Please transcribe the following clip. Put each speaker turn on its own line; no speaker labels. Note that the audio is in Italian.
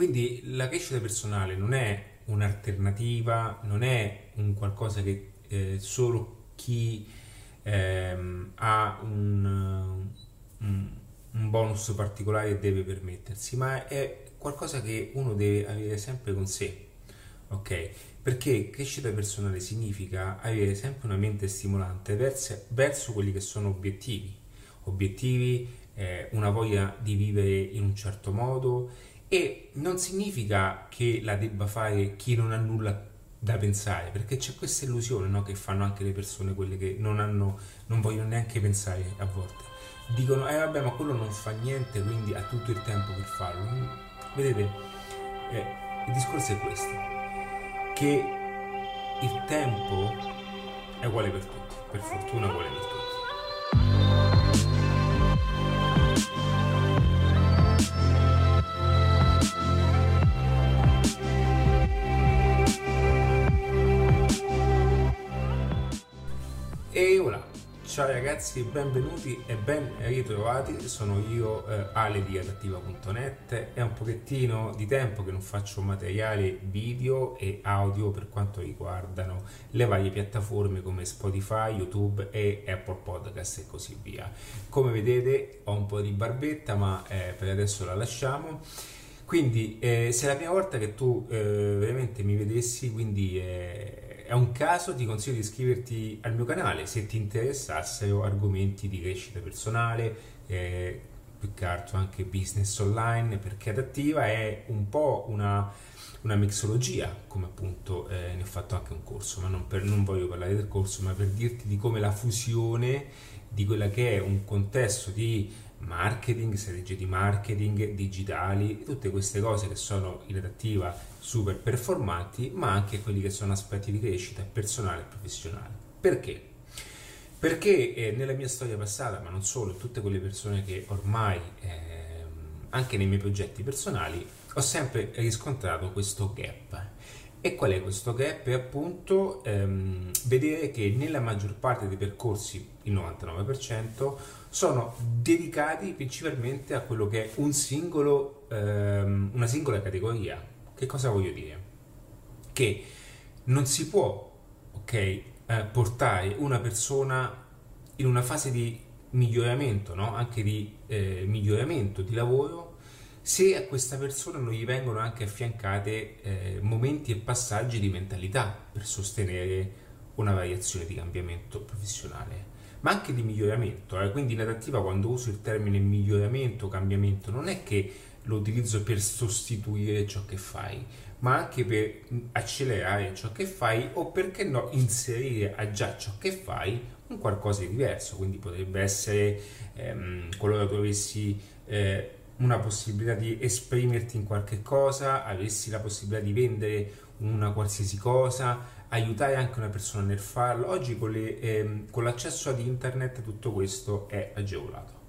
Quindi la crescita personale non è un'alternativa, non è un qualcosa che eh, solo chi ehm, ha un, un, un bonus particolare deve permettersi, ma è qualcosa che uno deve avere sempre con sé, ok? Perché crescita personale significa avere sempre una mente stimolante verso, verso quelli che sono obiettivi, obiettivi, eh, una voglia di vivere in un certo modo e non significa che la debba fare chi non ha nulla da pensare, perché c'è questa illusione no, che fanno anche le persone, quelle che non, hanno, non vogliono neanche pensare a volte. Dicono, eh vabbè, ma quello non fa niente, quindi ha tutto il tempo per farlo. Mm, vedete, eh, il discorso è questo, che il tempo è uguale per tutti, per fortuna è uguale per tutti. E ora, ciao ragazzi, benvenuti e ben ritrovati. Sono io, eh, Ale di adattiva.net. È un pochettino di tempo che non faccio materiali video e audio per quanto riguardano le varie piattaforme come Spotify, YouTube e Apple Podcast e così via. Come vedete ho un po' di barbetta, ma eh, per adesso la lasciamo. Quindi, eh, se è la prima volta che tu eh, veramente mi vedessi, quindi eh, è un caso, ti consiglio di iscriverti al mio canale se ti interessassero argomenti di crescita personale, eh, più che altro anche business online, perché adattiva è un po' una, una mixologia, come appunto eh, ne ho fatto anche un corso, ma non, per, non voglio parlare del corso, ma per dirti di come la fusione di quella che è un contesto di marketing, strategie di marketing, digitali, tutte queste cose che sono in adattiva super performanti, ma anche quelli che sono aspetti di crescita personale e professionale. Perché? Perché eh, nella mia storia passata, ma non solo, tutte quelle persone che ormai, eh, anche nei miei progetti personali, ho sempre riscontrato questo gap. E qual è questo gap? È appunto ehm, vedere che nella maggior parte dei percorsi, il 99%, sono dedicati principalmente a quello che è un singolo, ehm, una singola categoria. Che cosa voglio dire? Che non si può okay, eh, portare una persona in una fase di miglioramento, no? anche di eh, miglioramento di lavoro, se a questa persona non gli vengono anche affiancate eh, momenti e passaggi di mentalità per sostenere una variazione di cambiamento professionale ma anche di miglioramento. Eh? Quindi in adattiva quando uso il termine miglioramento, cambiamento, non è che lo utilizzo per sostituire ciò che fai, ma anche per accelerare ciò che fai o perché no inserire a già ciò che fai un qualcosa di diverso. Quindi potrebbe essere ehm, qualora tu avessi eh, una possibilità di esprimerti in qualche cosa, avessi la possibilità di vendere una qualsiasi cosa, aiutare anche una persona nel farlo. Oggi con, le, ehm, con l'accesso ad internet tutto questo è agevolato.